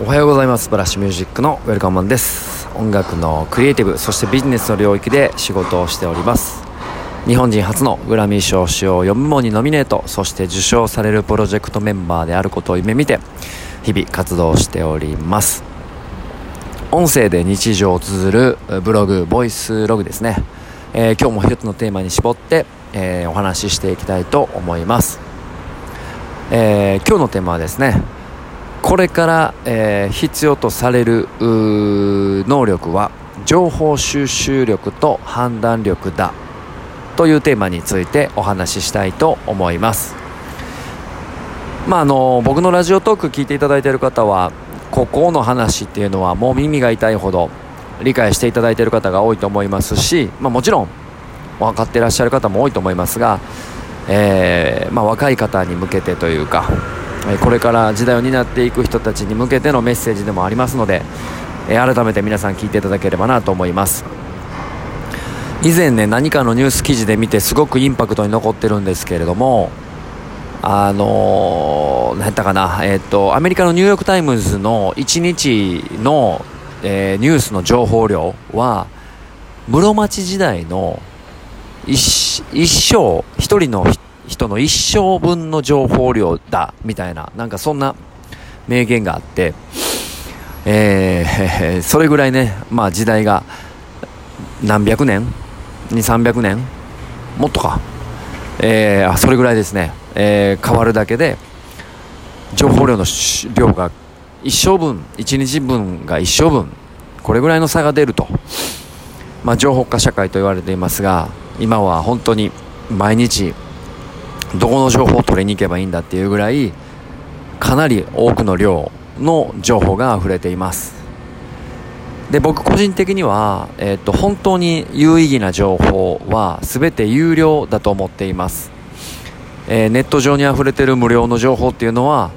おはようございます。ブラッシュミュージックのウェルカムマンです。音楽のクリエイティブそしてビジネスの領域で仕事をしております。日本人初のグラミー賞主要4部門にノミネートそして受賞されるプロジェクトメンバーであることを夢見て日々活動しております。音声で日常を綴るブログボイスログですね、えー、今日も一つのテーマに絞って、えー、お話ししていきたいと思います、えー、今日のテーマはですねこれから、えー、必要とされる能力は情報収集力と判断力だというテーマについてお話ししたいと思います。まああの僕のラジオトーク聞いていただいている方はここの話っていうのはもう耳が痛いほど理解していただいている方が多いと思いますし、まあ、もちろん分かっていらっしゃる方も多いと思いますが、えー、まあ、若い方に向けてというかこれから時代を担っていく人たちに向けてのメッセージでもありますのでえ改めて皆さん聞いていただければなと思います。以前ね何かのニュース記事で見てすごくインパクトに残ってるんですけれどもあのー、何やったかな、えっ、と、アメリカのニューヨーク・タイムズの1日の、えー、ニュースの情報量は、室町時代の一一生、一人の人の一生分の情報量だ、みたいな、なんかそんな名言があって、えー、それぐらいね、まあ時代が何百年 ?2、300年？もっとか。えー、それぐらいですね、えー、変わるだけで、情報量の量が一生分、一日分が一生分、これぐらいの差が出ると。まあ、情報化社会と言われていますが、今は本当に毎日どこの情報を取りに行けばいいんだっていうぐらいかなり多くの量の情報が溢れています。で僕個人的には、えー、っと本当に有意義な情報は全て有料だと思っています、えー、ネット上に溢れてる無料の情報っていうのは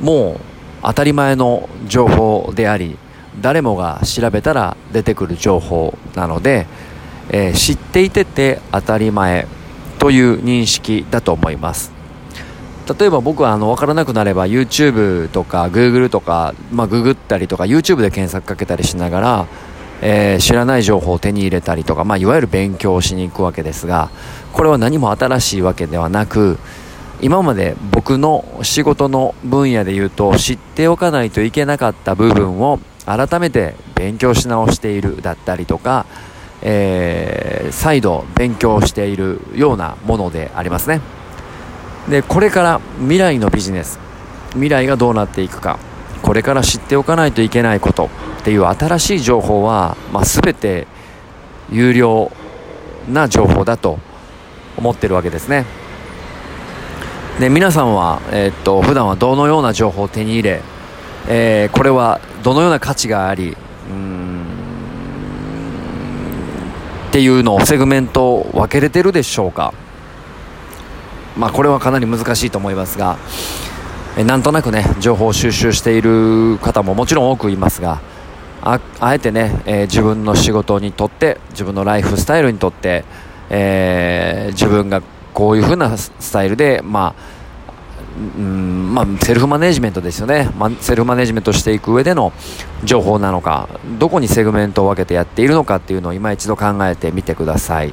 もう当たり前の情報であり誰もが調べたら出てくる情報なので、えー、知っていてて当たり前。という認識だと思います。例えば僕はあの分からなくなれば YouTube とか Google とか、まあ、ググったりとか YouTube で検索かけたりしながら、えー、知らない情報を手に入れたりとか、まあ、いわゆる勉強をしに行くわけですがこれは何も新しいわけではなく今まで僕の仕事の分野で言うと知っておかないといけなかった部分を改めて勉強し直しているだったりとかえー、再度勉強しているようなものでありますね。でこれから未来のビジネス未来がどうなっていくかこれから知っておかないといけないことっていう新しい情報は、まあ、全て有料な情報だと思ってるわけですね。で皆さんは、えー、っと普段はどのような情報を手に入れ、えー、これはどのような価値がありうんっていうのをセグメント分けれてるでしょうか。まあこれはかなり難しいと思いますがえなんとなくね情報収集している方ももちろん多くいますがあえてね、えー、自分の仕事にとって自分のライフスタイルにとって、えー、自分がこういう風なスタイルでまあうんまあ、セルフマネジメントですよね、まセルフマネジメントしていく上での情報なのかどこにセグメントを分けてやっているのかっていうのを今一度考えてみてください。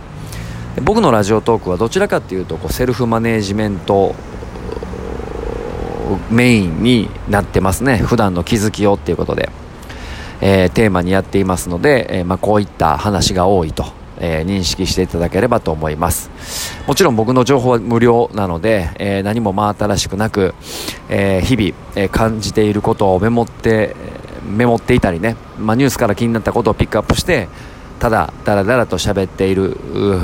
僕のラジオトークはどちらかっていうとこうセルフマネジメントメインになってますね。普段の気づきをっていうことで、えー、テーマにやっていますので、えー、まあ、こういった話が多いとえー、認識していただければと思います。もちろん僕の情報は無料なので、えー、何も真新しくなく、えー、日々、え感じていることをメモってメモっていたりね、まあ、ニュースから気になったことをピックアップしてただだらだらと喋っている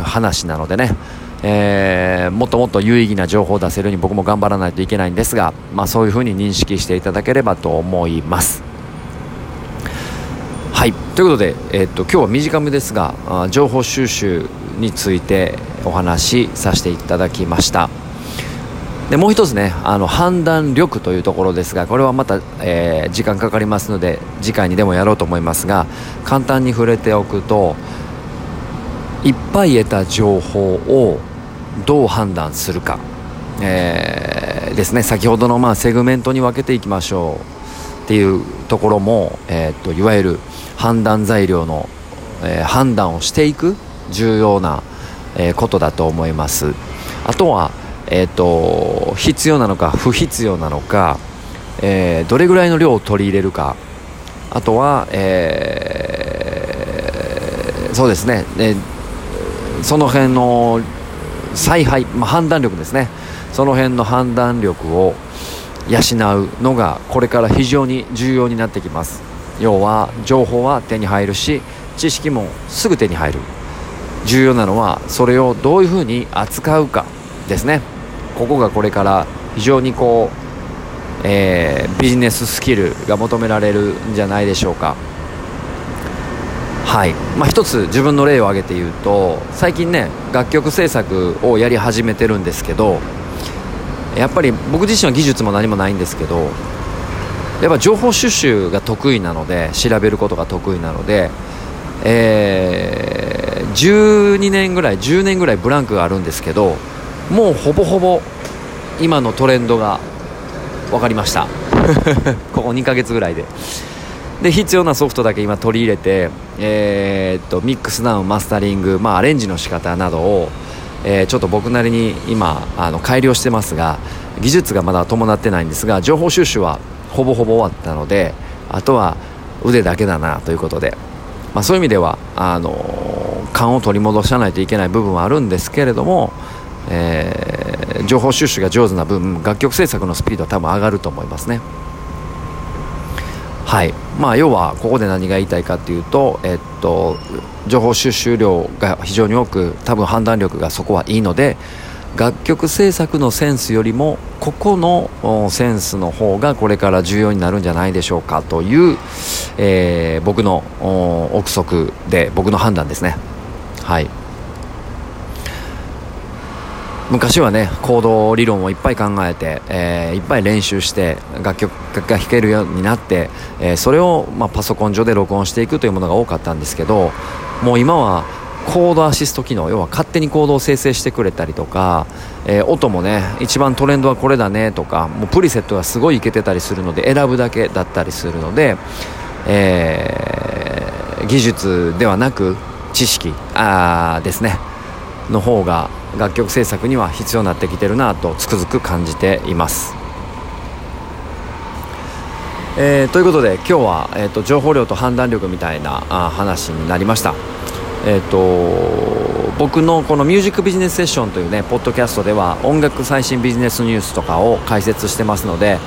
話なのでねえー、もっともっと有意義な情報を出せるように僕も頑張らないといけないんですが、まあ、そういうふうに認識していただければと思います。はいということで、えー、っと今日は短めですが情報収集についてお話しさせていただきました。でもう一つねあの判断力というところですがこれはまた、えー、時間かかりますので次回にでもやろうと思いますが簡単に触れておくといっぱい得た情報をどう判断するか、えー、ですね。先ほどのまあセグメントに分けていきましょうっていうところも、えー、っといわゆる判断材料の、えー、判断をしていく重要な、え、ことだと思います。あとは、えーと、必要なのか不必要なのか、えー、どれぐらいの量を取り入れるか。あとは、えー、そうですね、えその辺の采配、まあ、判断力ですね。その辺の判断力を養うのがこれから非常に重要になってきます。要は情報は手に入るし知識もすぐ手に入る。重要なのはそれをどういうふうに扱うかですね。ここがこれから非常にこう、えー、ビジネススキルが求められるんじゃないでしょうか。はい。まあ、一つ自分の例を挙げて言うと最近ね楽曲制作をやり始めてるんですけどやっぱり僕自身は技術も何もないんですけどやっぱ情報収集が得意なので調べることが得意なので、えー、12年ぐらい10年ぐらいブランクがあるんですけどもうほぼほぼ今のトレンドが分かりました。ここ2ヶ月ぐらいで。で必要なソフトだけ今取り入れて、えー、っとミックスダウンマスタリング、まあ、アレンジの仕方などを、えー、ちょっと僕なりに今あの改良してますが技術がまだ伴ってないんですが情報収集はほぼほぼ終わったのであとは腕だけだなということで、まあ、そういう意味ではあの勘を取り戻さないといけない部分はあるんですけれども、えー、情報収集が上手な分楽曲制作のスピードは多分上がると思いますね。はいまあ、要はここで何が言いたいかというと、えっと、情報収集量が非常に多く多分判断力がそこはいいので楽曲制作のセンスよりもここのセンスの方がこれから重要になるんじゃないでしょうかという、えー、僕の憶測で僕の判断ですね。はい。昔はね行動理論をいっぱい考えて、えー、いっぱい練習して楽曲が弾けるようになって、えー、それを、まあ、パソコン上で録音していくというものが多かったんですけどもう今はコードアシスト機能要は勝手にコードを生成してくれたりとか、えー、音もね一番トレンドはこれだねとかもうプリセットがすごいいけてたりするので選ぶだけだったりするので、え、技術ではなく知識あですねの方が楽曲制作には必要になってきてるなとつくづく感じています。えー、ということで今日は、えーと、情報量と判断力みたいなあ話になりました。えーと、僕のこのミュージックビジネスセッションというねポッドキャストでは音楽最新ビジネスニュースとかを解説してますので、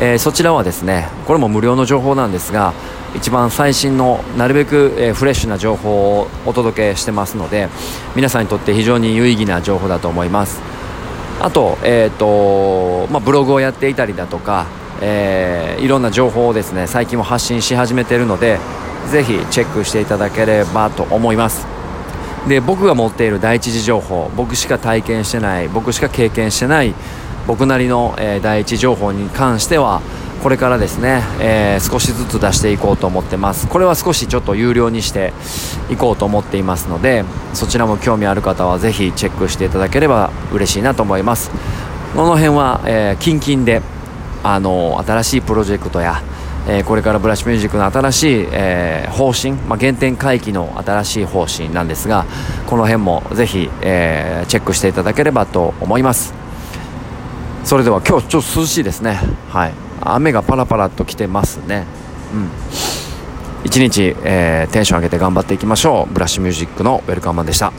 えー、そちらはですねこれも無料の情報なんですが一番最新のなるべく、えフレッシュな情報をお届けしてますので皆さんにとって非常に有意義な情報だと思います。あと,、えーとまあ、ブログをやっていたりだとか、えー、いろんな情報をですね最近も発信し始めているのでぜひチェックしていただければと思います。で僕が持っている第一次情報僕しか体験してない僕しか経験してない僕なりの、えー、第一情報に関してはこれからですね、えー、少しずつ出していこうと思ってます。これは少しちょっと有料にしていこうと思っていますのでそちらも興味ある方はぜひチェックしていただければ嬉しいなと思います。この辺は、えー、近々であの新しいプロジェクトやえー、これからブラッシュミュージックの新しい、えー、方針、まあ、原点回帰の新しい方針なんですがこの辺もぜひ、えー、チェックしていただければと思います。それでは今日ちょっと涼しいですね。はい。雨がパラパラと来てますね。うん。一日、えー、テンション上げて頑張っていきましょう。ブラッシュミュージックのウェルカムマンでした。